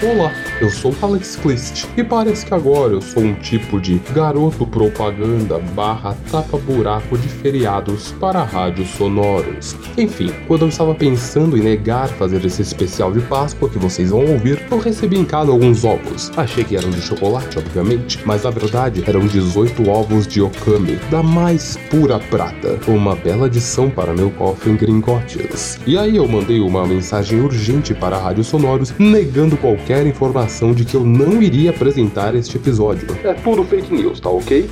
Olá, eu sou Alex Clist e parece que agora eu sou um tipo de garoto propaganda barra tapa-buraco de feriados para rádios sonoros. Enfim, quando eu estava pensando em negar fazer esse especial de Páscoa que vocês vão ouvir, eu recebi em casa alguns ovos. Achei que eram de chocolate, obviamente, mas na verdade eram 18 ovos de Okami, da mais pura prata. Uma bela adição para meu cofre em gringotes. E aí eu mandei uma mensagem urgente para rádios sonoros negando qualquer qualquer informação de que eu não iria apresentar este episódio. É tudo fake news, tá ok?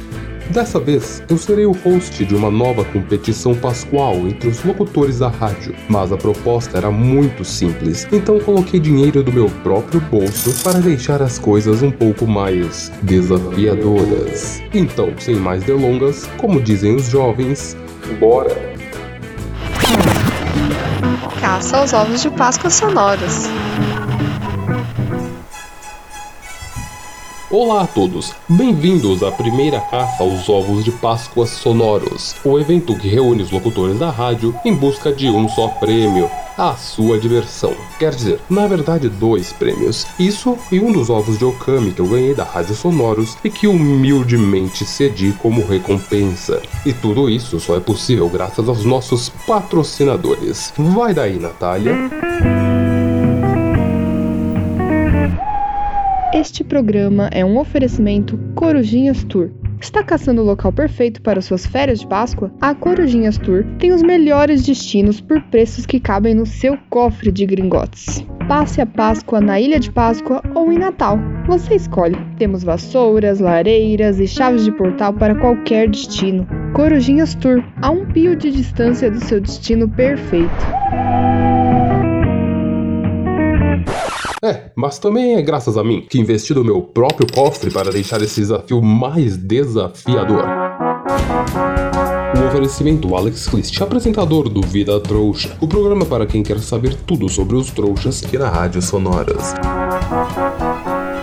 Dessa vez, eu serei o host de uma nova competição pascual entre os locutores da rádio, mas a proposta era muito simples, então coloquei dinheiro do meu próprio bolso para deixar as coisas um pouco mais desafiadoras. Então, sem mais delongas, como dizem os jovens, bora! Caça aos ovos de Páscoa sonoros. Olá a todos, bem-vindos à primeira caça aos ovos de Páscoa sonoros, o evento que reúne os locutores da rádio em busca de um só prêmio, a sua diversão. Quer dizer, na verdade, dois prêmios. Isso e um dos ovos de Okami que eu ganhei da Rádio Sonoros e que humildemente cedi como recompensa. E tudo isso só é possível graças aos nossos patrocinadores. Vai daí, Natália. Este programa é um oferecimento Corujinhas Tour. Está caçando o local perfeito para suas férias de Páscoa? A Corujinhas Tour tem os melhores destinos por preços que cabem no seu cofre de gringotes. Passe a Páscoa na Ilha de Páscoa ou em Natal. Você escolhe. Temos vassouras, lareiras e chaves de portal para qualquer destino. Corujinhas Tour, a um pio de distância do seu destino perfeito. É, mas também é graças a mim que investi no meu próprio cofre para deixar esse desafio mais desafiador. Um oferecimento Alex Clist, apresentador do Vida Trouxa, o programa para quem quer saber tudo sobre os trouxas aqui na Rádio Sonoras.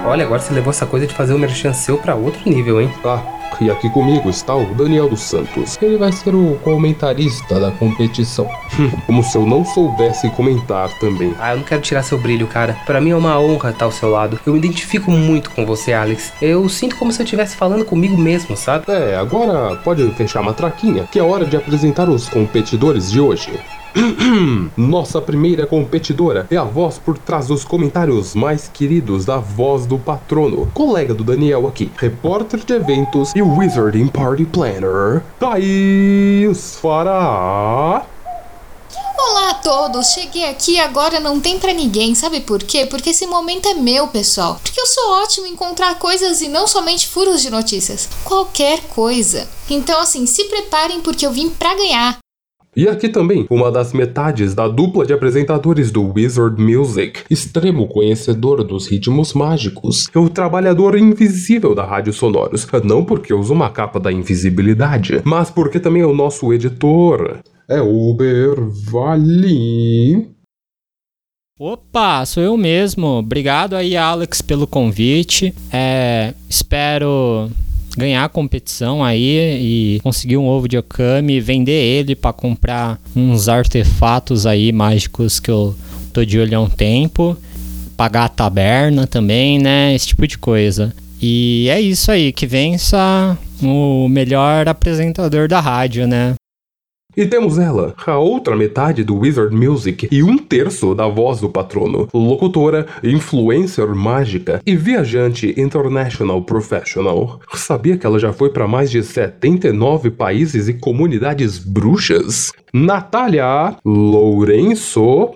Olha, agora você levou essa coisa de fazer o merchan seu pra outro nível, hein? Ah, e aqui comigo está o Daniel dos Santos. Ele vai ser o comentarista da competição. Como se eu não soubesse comentar também. Ah, eu não quero tirar seu brilho, cara. Para mim é uma honra estar ao seu lado. Eu me identifico muito com você, Alex. Eu sinto como se eu estivesse falando comigo mesmo, sabe? É, agora pode fechar a matraquinha, que é hora de apresentar os competidores de hoje. Nossa primeira competidora é a voz por trás dos comentários mais queridos da voz do patrono, colega do Daniel aqui, repórter de eventos e Wizarding Party Planner, Thaís Fará. Olá a todos, cheguei aqui agora não tem para ninguém, sabe por quê? Porque esse momento é meu, pessoal. Porque eu sou ótimo em encontrar coisas e não somente furos de notícias, qualquer coisa. Então assim, se preparem porque eu vim pra ganhar. E aqui também, uma das metades da dupla de apresentadores do Wizard Music, extremo conhecedor dos ritmos mágicos, é o trabalhador invisível da Rádio Sonoros. Não porque usa uma capa da invisibilidade, mas porque também é o nosso editor. É Uber Vale. Opa, sou eu mesmo. Obrigado aí, Alex, pelo convite. É, espero ganhar a competição aí e conseguir um ovo de Okami, vender ele para comprar uns artefatos aí mágicos que eu tô de olho há um tempo, pagar a taberna também, né? Esse tipo de coisa. E é isso aí, que vença o melhor apresentador da rádio, né? E temos ela, a outra metade do Wizard Music e um terço da voz do patrono, locutora, influencer mágica e viajante international professional. Sabia que ela já foi para mais de 79 países e comunidades bruxas? Natália Lourenço.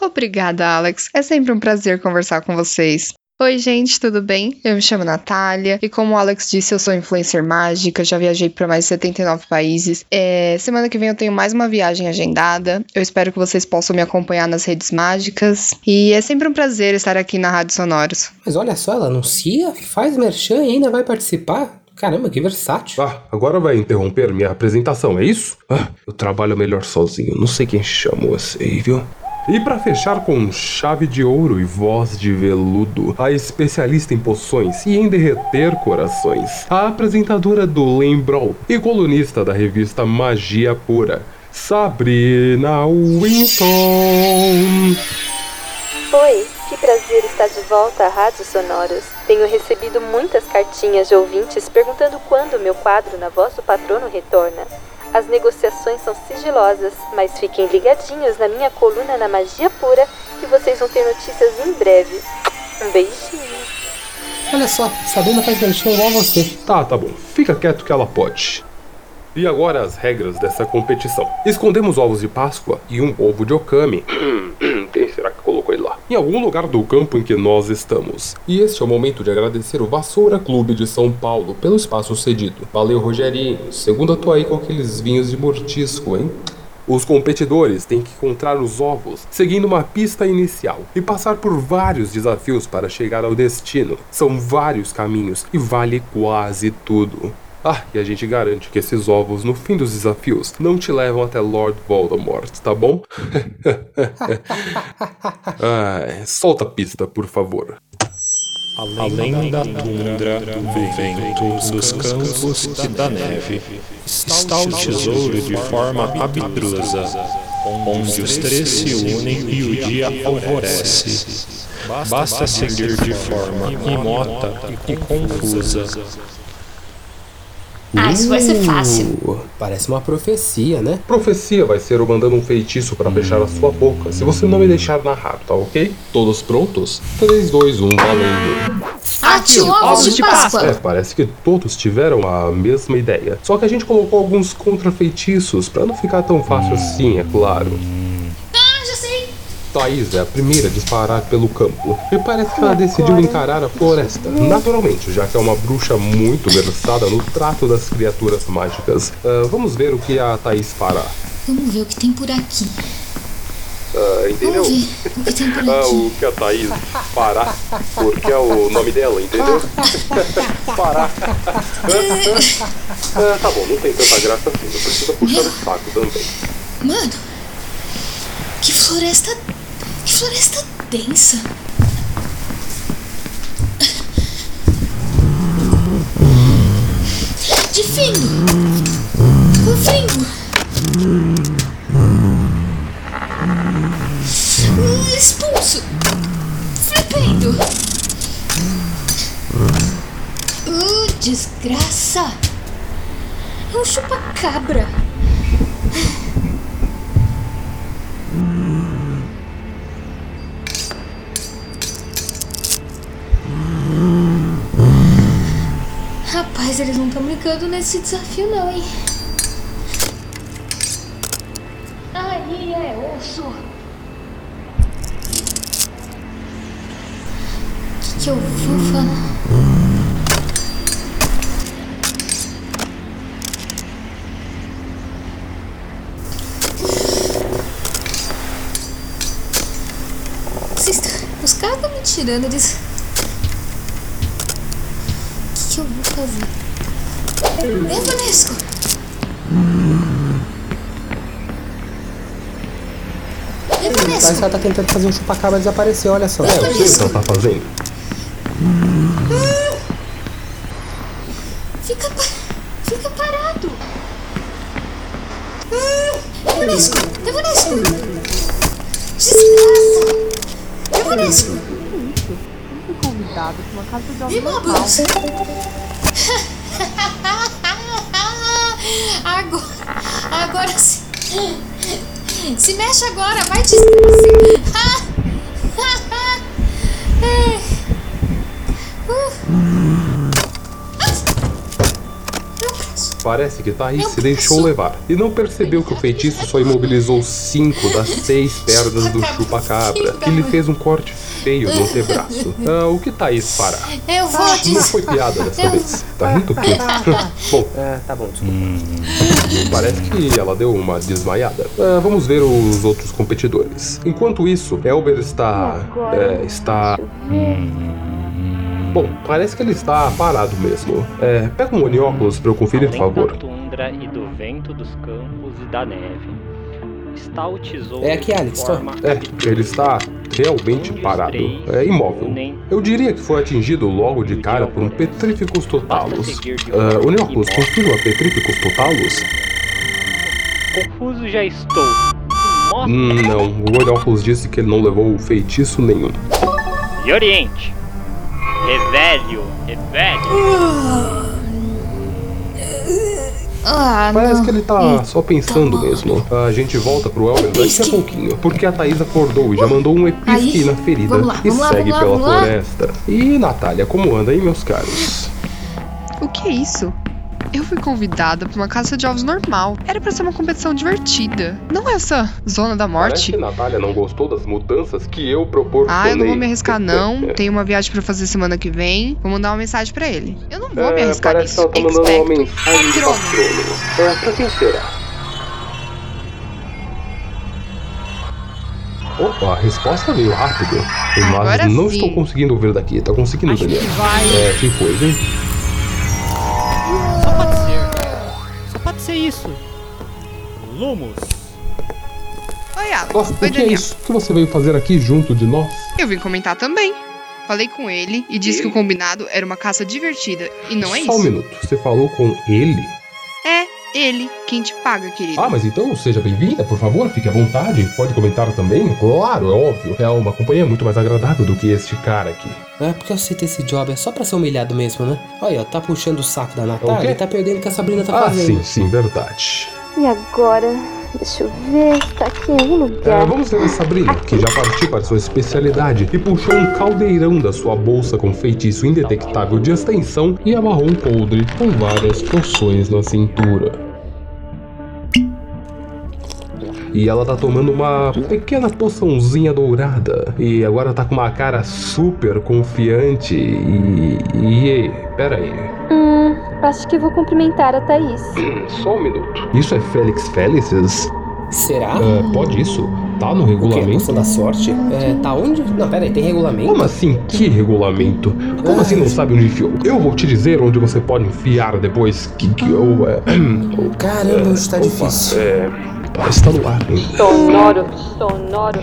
Obrigada, Alex. É sempre um prazer conversar com vocês. Oi, gente, tudo bem? Eu me chamo Natália e, como o Alex disse, eu sou influencer mágica, já viajei para mais de 79 países. É, semana que vem eu tenho mais uma viagem agendada. Eu espero que vocês possam me acompanhar nas redes mágicas. E é sempre um prazer estar aqui na Rádio Sonoros. Mas olha só, ela anuncia, faz merchan e ainda vai participar. Caramba, que versátil. Ah, agora vai interromper minha apresentação, é isso? Ah, eu trabalho melhor sozinho, não sei quem chamou aí, viu? E para fechar com chave de ouro e voz de veludo, a especialista em poções e em derreter corações, a apresentadora do Lembrol e colunista da revista Magia Pura, Sabrina Winston. Oi, Que prazer estar de volta à Rádio Sonoros. Tenho recebido muitas cartinhas de ouvintes perguntando quando meu quadro Na Voz do Patrono retorna. As negociações são sigilosas, mas fiquem ligadinhos na minha coluna na Magia Pura que vocês vão ter notícias em breve. Um beijinho. Olha só, Sabrina faz merchan igual você. Tá, tá bom. Fica quieto que ela pode. E agora as regras dessa competição. Escondemos ovos de Páscoa e um ovo de Okami. Quem será que colocou ele lá? Em algum lugar do campo em que nós estamos. E este é o momento de agradecer o Vassoura Clube de São Paulo pelo espaço cedido. Valeu, Rogerinho. Segunda tua aí com aqueles vinhos de mortisco, hein? Os competidores têm que encontrar os ovos seguindo uma pista inicial e passar por vários desafios para chegar ao destino. São vários caminhos e vale quase tudo. Ah, e a gente garante que esses ovos, no fim dos desafios, não te levam até Lord Voldemort, tá bom? Ai, solta a pista, por favor. Além da tundra, do vento, dos campos e da neve, está o tesouro de forma abstrusa, onde os três se unem e o dia alvorece. Basta seguir de forma imota e confusa. Ah, isso vai ser fácil. Uh, parece uma profecia, né? Profecia vai ser eu mandando um feitiço para fechar a sua boca, se você não me deixar narrar, tá ok? Todos prontos? 3, 2, 1, valendo. Atio ovos de Páscoa. É, parece que todos tiveram a mesma ideia. Só que a gente colocou alguns contrafeitiços para não ficar tão fácil assim, é claro. Thaís é a primeira a disparar pelo campo. E parece que ela decidiu encarar a floresta. Naturalmente, já que é uma bruxa muito versada no trato das criaturas mágicas. Ah, vamos ver o que a Thaís fará. Vamos ver o que tem por aqui. Ah, entendeu? Vamos ver o que tem por Ah, aqui. o que a Thaís fará, porque é o nome dela, entendeu? Fará. Ah, tá bom, não tem tanta graça assim, não precisa puxar o saco também. Mano, que floresta. Que floresta densa. De fingo. Com fingo. Expulso. Flipendo. Uh, desgraça. É um chupa-cabra. Rapaz, eles não estão brincando nesse desafio não, hein? Aí é osso. O que, que eu vou falar? Vocês Os caras estão me tirando disso. O que, que eu vou Evanesco! Parece que ela tá tentando fazer um chupacabra desaparecer, olha só. É, eu sei o que ela tá fazendo. Fica, pa- fica parado! Evanesco! Evanesco! Desgraça! Evanesco! Convidado para uma casa de Vem, mexe agora, vai desgraça! Parece que Thaís Meu se deixou levar e não percebeu que o feitiço só imobilizou cinco das seis pernas do chupa-cabra e lhe fez um corte feio no antebraço. Ah, o que Thaís fará? Eu vou Não des... foi piada dessa Eu- vez. Tá rindo o quê? Bom, É, tá bom, desculpa. parece que ela deu uma desmaiada. Ah, vamos ver os outros competidores. Enquanto isso, Elber está. é, está. Bom, parece que ele está parado mesmo. É, pega um onióculos pra eu conferir, por favor. da tundra e do vento dos campos e da neve, está o tesouro É aqui, de Alex, tô. forma É, ele está realmente parado. É imóvel. Eu diria que foi atingido logo de cara por um Petrificus totalus. Ah, Onióculos, confirma Petrificus totalus? Confuso já estou. Hum, Não, o Onióculos disse que ele não levou feitiço nenhum. E Oriente. Revelio, revelio. Ah, Parece não. que ele tá só pensando mesmo. A gente volta pro Elmer daqui a pouquinho, porque a Thaís acordou e já mandou um episque na ferida vamos lá, e lá, segue lá, pela floresta. E Natália, como anda aí, meus caros? O que é isso? Eu fui convidada pra uma caça de ovos normal. Era pra ser uma competição divertida. Não essa zona da Parece morte. que Natália não gostou das mudanças que eu proporcionei. Ah, eu não vou me arriscar não. Tenho uma viagem pra fazer semana que vem. Vou mandar uma mensagem pra ele. Eu não vou me É, arriscar parece nisso. que ela tá mandando uma Expecto mensagem de patrono. patrono. É, pra quem será? Opa, a resposta veio rápido. Mas Agora não sim. estou conseguindo ouvir daqui. Tá conseguindo, Acho Daniel? que vai. É, que coisa, hein? Isso. Lumos. Oi, Alex. Nossa, o Oi, que é Daniel. isso? O que você veio fazer aqui junto de nós? Eu vim comentar também. Falei com ele e disse que o combinado era uma caça divertida. E não é Só um isso. minuto. Você falou com ele? É ele quem te paga, querido. Ah, mas então seja bem-vinda, por favor, fique à vontade. Pode comentar também? Claro, é óbvio. É uma companhia muito mais agradável do que este cara aqui. É porque eu aceitei esse job, é só pra ser humilhado mesmo, né? Olha, ó, tá puxando o saco da? Natália e tá perdendo o que a Sabrina tá ah, fazendo. sim, sim, verdade. E agora? Deixa eu ver. Tá aqui em algum É, lugar. vamos ver a Sabrina, que já partiu para sua especialidade e puxou um caldeirão da sua bolsa com feitiço indetectável de extensão e amarrou um coldre com várias poções na cintura. E ela tá tomando uma pequena poçãozinha dourada. E agora tá com uma cara super confiante. E. E. Pera aí. Hum, acho que vou cumprimentar a Thaís. Só um minuto. Isso é Félix Félixes? Será? É, pode isso? Tá no O quê? regulamento? Poção da sorte? É, tá onde? Não, pera aí, tem regulamento? Como assim? Que regulamento? Como assim não sabe onde enfiou? Eu vou te dizer onde você pode enfiar depois que, que eu. É, Caramba, hoje tá difícil. é, tá, está no ar ainda. Sonoro, sonoro.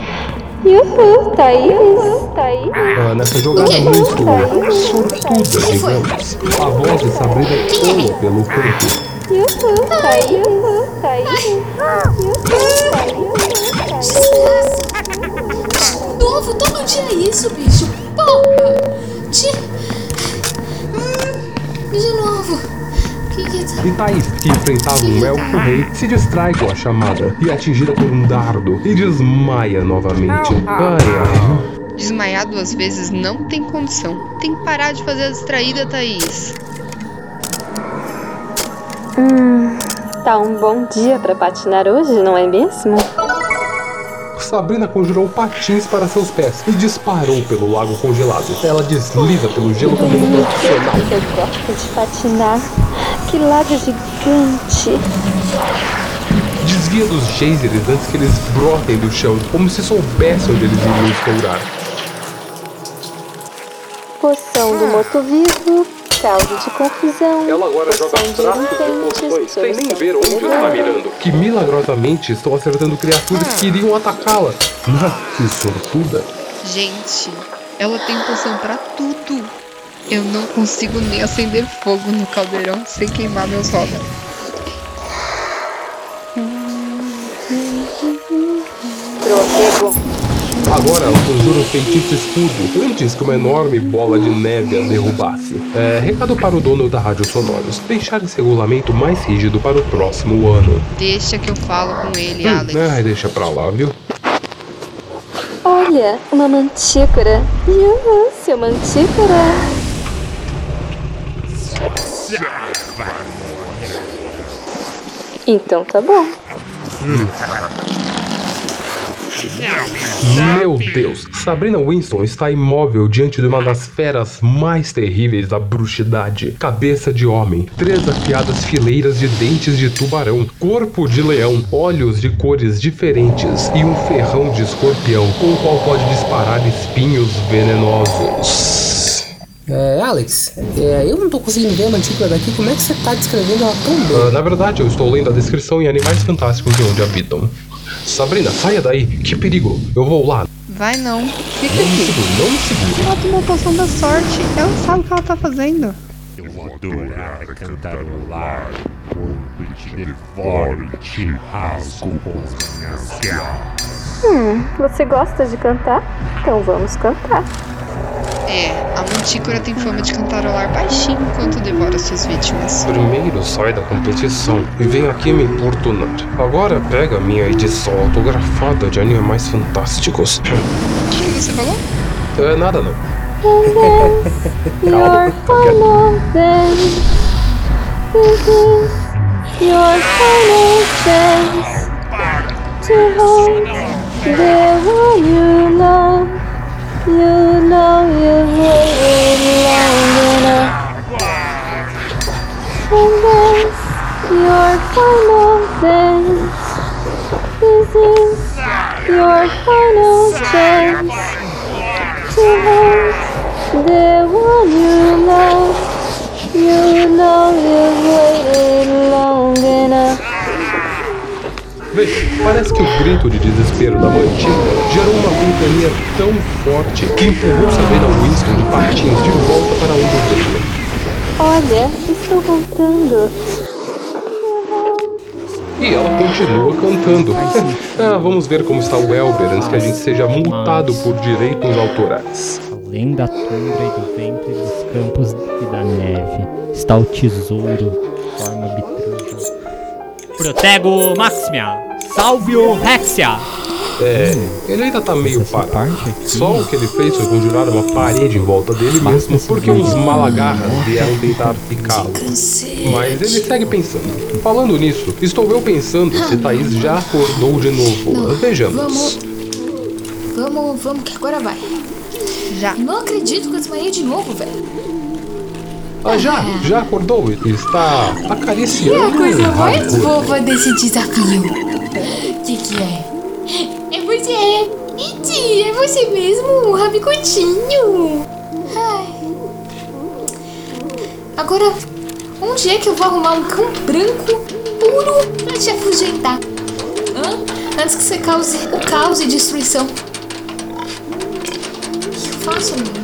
Yuhu, Thaís, Thaís. Ah, nessa jogada quê? muito sortuda, digamos. A voz de Sabrina ecoa pelo campo. Yuhu, Thaís, Thaís. Yuhu, Thaís, De novo, todo dia é isso, bicho. Porra! De... Hum, De novo. Que tá... E Thaís, que enfrentava um elfo rei, se distrai com a chamada e é atingida por um dardo e desmaia novamente. Ai, ai. Desmaiar duas vezes não tem condição. Tem que parar de fazer a distraída, Thaís. Hum, tá um bom dia pra patinar hoje, não é mesmo? Sabrina conjurou patins para seus pés e disparou pelo lago congelado. Ela desliza pelo gelo como um profissional. Eu gosto de patinar. Que lago gigante. Desvia dos geysers antes que eles brotem do chão, como se soubessem onde eles iriam estourar. Poção do morto-vivo. Caldo de confusão. Ela agora joga poções sem nem ver onde está mirando. Que milagrosamente estão acertando criaturas que iriam atacá-la. Ah, que sortuda. Gente, ela tem poção pra tudo. Eu não consigo nem acender fogo no caldeirão sem queimar meus ovos. Trofego. Agora ela conjura um feitiço escudo antes que uma enorme bola de neve a derrubasse. É, recado para o dono da Rádio Sonoros: deixar esse regulamento mais rígido para o próximo ano. Deixa que eu falo com ele, Hum, Alex. ai, deixa pra lá, viu? Olha, uma mantícora. Yuhu, seu mantícora. Então tá bom. Meu Deus, Sabrina Winston está imóvel diante de uma das feras mais terríveis da bruxidade. Cabeça de homem, três afiadas fileiras de dentes de tubarão, corpo de leão, olhos de cores diferentes e um ferrão de escorpião, com o qual pode disparar espinhos venenosos. É, Alex, é, eu não tô conseguindo ver a mantícula daqui. Como é que você tá descrevendo ela tão bem? Ah, na verdade, eu estou lendo a descrição em Animais Fantásticos de onde habitam. Sabrina, saia daí, que perigo! Eu vou lá. Vai não. Fica Não me aqui. segure, não me segure. Ela tomou a poção da sorte. Ela sabe o que ela tá fazendo. Eu vou adorar cantarolar quando te devoro e te rasgo com as minhas garras. Hum, você gosta de cantar? Então vamos cantar. É, a mantícora tem fama de cantarolar baixinho enquanto devora suas vítimas. Primeiro sai da competição e vem aqui me importunar. Agora pega minha edição autografada de Animais Fantásticos. O que, você falou? É nada não. Is your chance to hold the one you love. You know you've waited long enough. Veja, parece que o grito de desespero da mantícora gerou uma ventania tão forte que empurrou Sabrina Winston de patins de volta para onde veio. Olha, estou voltando. E ela continua cantando. ah, vamos ver como está o Elber antes que a gente seja multado por direitos autorais. Além da tundra e do vento e dos campos e da neve, está o tesouro, forma bitrusa. Protego Maximia! Salvio Rexia! É, ele ainda tá meio parado. Só o que ele fez foi conjurar uma parede em volta dele mesmo, porque uns malagarras vieram tentar picá-lo. Mas ele segue pensando. Falando nisso, estou eu pensando se Thaís já acordou de novo. Vejamos. Vamos. Vamos, vamos, que agora vai. Já. Não acredito que eu desmaiei de novo, velho. Ah, já? Já acordou? Está É acariciando a coisa mais fofa desse desafio. O que, que é? É você! Iti, é você mesmo, o rabicotinho! Ai. Agora, onde é que eu vou arrumar um cão branco puro pra te afugentar? Hã? Antes que você cause o caos e destruição. O que eu faço, menino?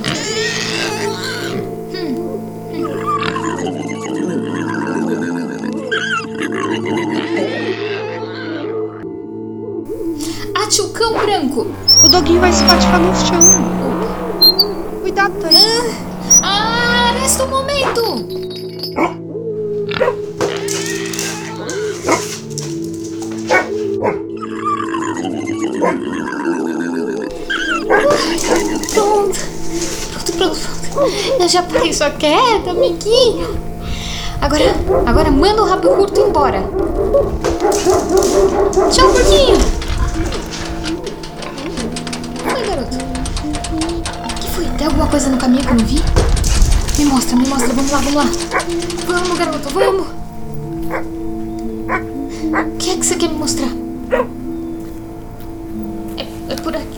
Branco! O doguinho vai se patifar no chão. Cuidado, Thaís. Ah, resta um momento! Pronto. Pronto, pronto, pronto. Eu já parei sua queda, amiguinho. Agora, agora manda o rabo curto embora. Tchau, porquinho. Tem alguma coisa no caminho que eu não vi? Me mostra, me mostra. Vamos lá, vamos lá. Vamos, garoto, vamos. O que é que você quer me mostrar? É, é por aqui.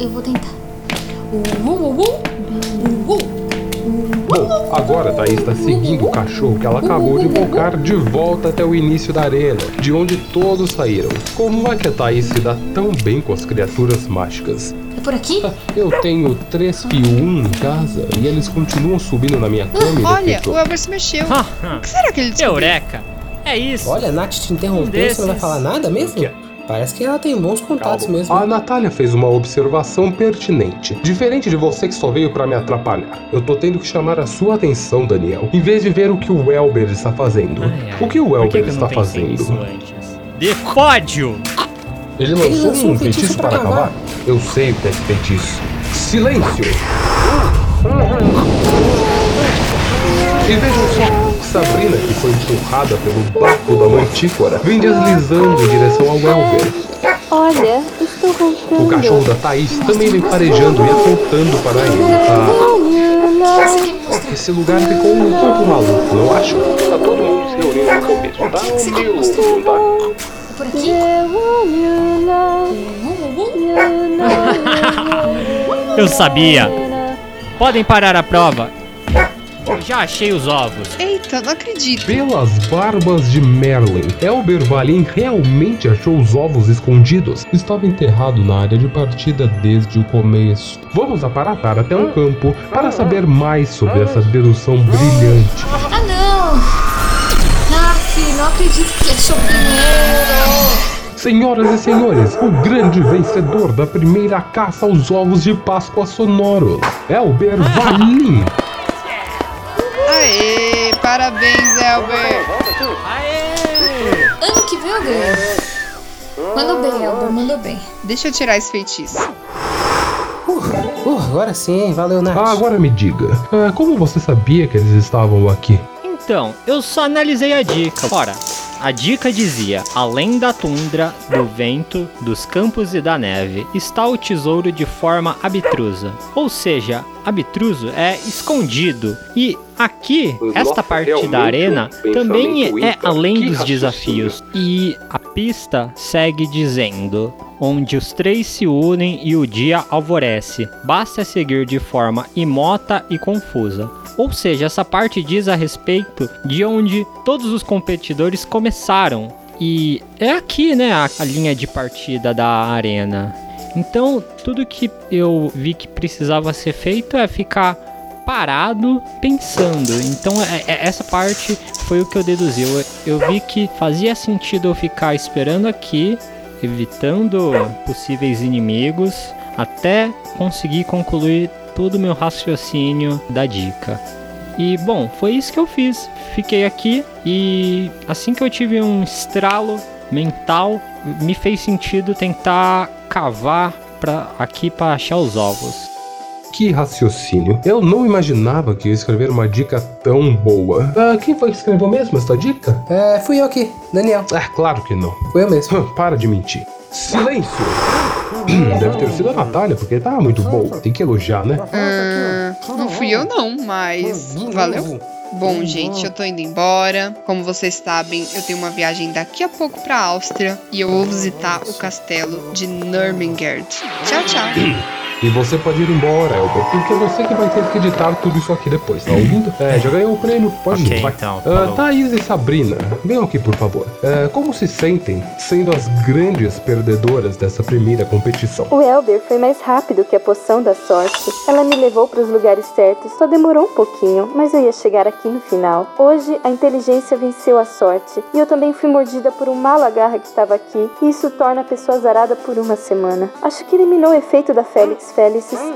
Eu, vou tentar. Uh, uh, uh, uh, uh. Bom, agora a Thaís está seguindo o cachorro que ela acabou de invocar de volta até o início da arena, de onde todos saíram. Como é que a Thaís se dá tão bem com as criaturas mágicas? Por aqui? Eu tenho três fio um em casa e eles continuam subindo na minha cama e Olha, o Elber se mexeu. O que será que ele descobriu? Eureka! É isso! Olha, a Nath te interrompeu, você não vai falar nada mesmo? Parece que ela tem bons contatos mesmo. A Natália fez uma observação pertinente. Diferente de você que só veio pra me atrapalhar. Eu tô tendo que chamar a sua atenção, Daniel, em vez de ver o que o Elber está fazendo. Ai, ai. O que o Por que Elber que eu está fazendo? nisso antes? Decódio! Ele lançou, Ele lançou um feitiço, para acabar? Eu sei o que é esse feitiço. Silêncio! E vejam só, Sabrina, que foi empurrada pelo barco da mantícora, vem deslizando em direção ao Elber. Olha, estou voltando. O cachorro da Thaís também vem farejando e apontando para ele. Ah, esse lugar ficou um pouco maluco, não acho? Tá todo mundo se reunindo no campismo, tá? Um meio louco, não tá? Por aqui? Eu sabia! Podem parar a prova! Eu já achei os ovos! Eita, não acredito. Pelas barbas de Merlin, Elber Valim realmente achou os ovos escondidos. Estava enterrado na área de partida desde o começo. Vamos aparatar até o campo para saber mais sobre essa dedução brilhante. Ah, não! Ah, não acredito que ele achou primeiro! Senhoras e senhores, o grande vencedor da primeira caça aos ovos de Páscoa sonoros, Elber Valim. Aê, parabéns, Elber. Ano que vem eu ganho. Mandou bem, Elber, mandou bem. Deixa eu tirar esse feitiço. Uh, agora sim, valeu, Nath. Ah, agora me diga, ah, como você sabia que eles estavam aqui? Então, eu só analisei a dica. Ora, a dica dizia: além da tundra, do vento, dos campos e da neve, está o tesouro de forma abtrusa. Ou seja, abtruso é escondido. E aqui, esta parte da arena também é além dos desafios. E a pista segue dizendo: onde os três se unem e o dia alvorece. Basta seguir de forma imota e confusa. Ou seja, essa parte diz a respeito de onde todos os competidores começaram. E é aqui, né, a, linha de partida da arena. Então, tudo que eu vi que precisava ser feito é ficar parado pensando. Então, é- é- essa parte foi o que eu deduzi. Eu, eu vi que fazia sentido eu ficar esperando aqui, evitando possíveis inimigos, até conseguir concluir todo o meu raciocínio da dica. E bom, foi isso que eu fiz. Fiquei aqui e assim que eu tive um estralo mental, me fez sentido tentar cavar pra, aqui para achar os ovos. Que raciocínio. Eu não imaginava que ia escrever uma dica tão boa. Ah, quem foi que escreveu mesmo essa dica? É, fui eu aqui, Daniel. É, claro que não. Fui eu mesmo. Para de mentir. Silêncio! Deve ter sido a Natália, porque tá muito boa. Tem que elogiar, né? Hum, não fui eu não, mas valeu. Bom, gente, eu tô indo embora. Como vocês sabem, eu tenho uma viagem daqui a pouco pra Áustria e eu vou visitar o castelo de Nurmengard. Tchau, tchau. E você pode ir embora, Elber, porque é você que vai ter que editar tudo isso aqui depois, tá ouvindo? É, já ganhou o prêmio, pode Ok, ir, vai. então, falou. Thaís e Sabrina, venham aqui, por favor. É, como se sentem sendo as grandes perdedoras dessa primeira competição? O Elber foi mais rápido que a poção da sorte. Ela me levou para os lugares certos, só demorou um pouquinho, mas eu ia chegar aqui no final. Hoje, a inteligência venceu a sorte, e eu também fui mordida por um mala garra que estava aqui, e isso torna a pessoa zarada por uma semana. Acho que eliminou o efeito da Félix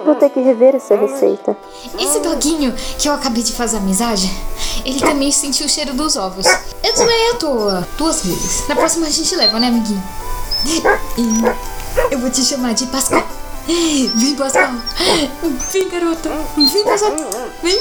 Vou ter que rever essa receita. Esse doguinho que eu acabei de fazer amizade, ele também sentiu o cheiro dos ovos. Eu desmaiei à toa, duas vezes. Na próxima a gente leva, né, amiguinho? Eu vou te chamar de Pascal. Vem, Pascal. Vem, garota. Vem, Pascal. Vem.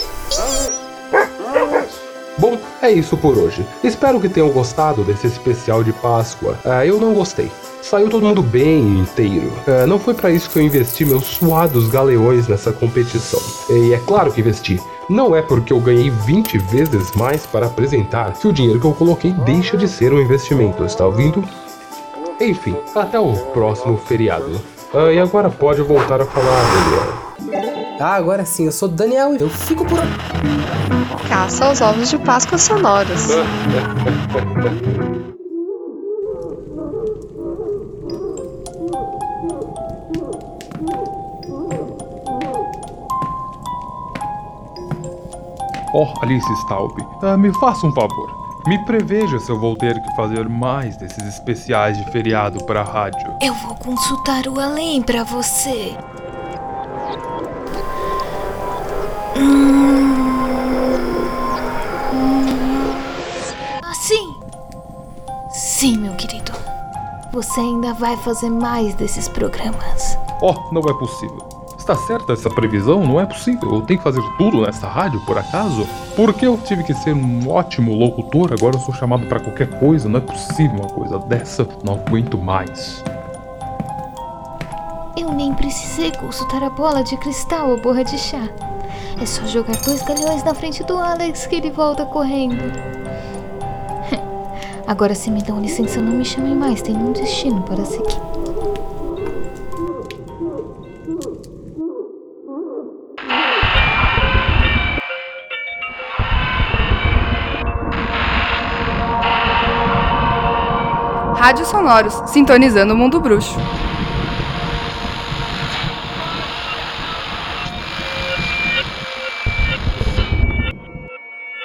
Bom, é isso por hoje. Espero que tenham gostado desse especial de Páscoa. Ah, eu não gostei. Saiu todo mundo bem inteiro. Ah, não foi pra isso que eu investi meus suados galeões nessa competição. E é claro que investi. Não é porque eu ganhei 20 vezes mais para apresentar que o dinheiro que eu coloquei deixa de ser um investimento, está ouvindo? Enfim, até o próximo feriado. Ah, e agora pode voltar a falar, Daniel. Ah, agora sim, eu sou Daniel. Eu fico por. Caça aos ovos de Páscoa sonoros. Oh, Alice Staub, ah, me faça um favor. Me preveja se eu vou ter que fazer mais desses especiais de feriado para a rádio. Eu vou consultar o além pra você. Assim. Sim, meu querido. Você ainda vai fazer mais desses programas. Oh, não é possível. Está certa essa previsão? Não é possível. Eu tenho que fazer tudo nessa rádio, por acaso? Por que eu tive que ser um ótimo locutor? Agora eu sou chamado para qualquer coisa. Não é possível uma coisa dessa. Não aguento mais. Eu nem precisei consultar a bola de cristal ou borra de chá. É só jogar dois galhões na frente do Alex que ele volta correndo. Agora, se me dão licença, não me chamem mais. Tenho um destino para seguir. Rádio Sonoros, sintonizando o mundo bruxo.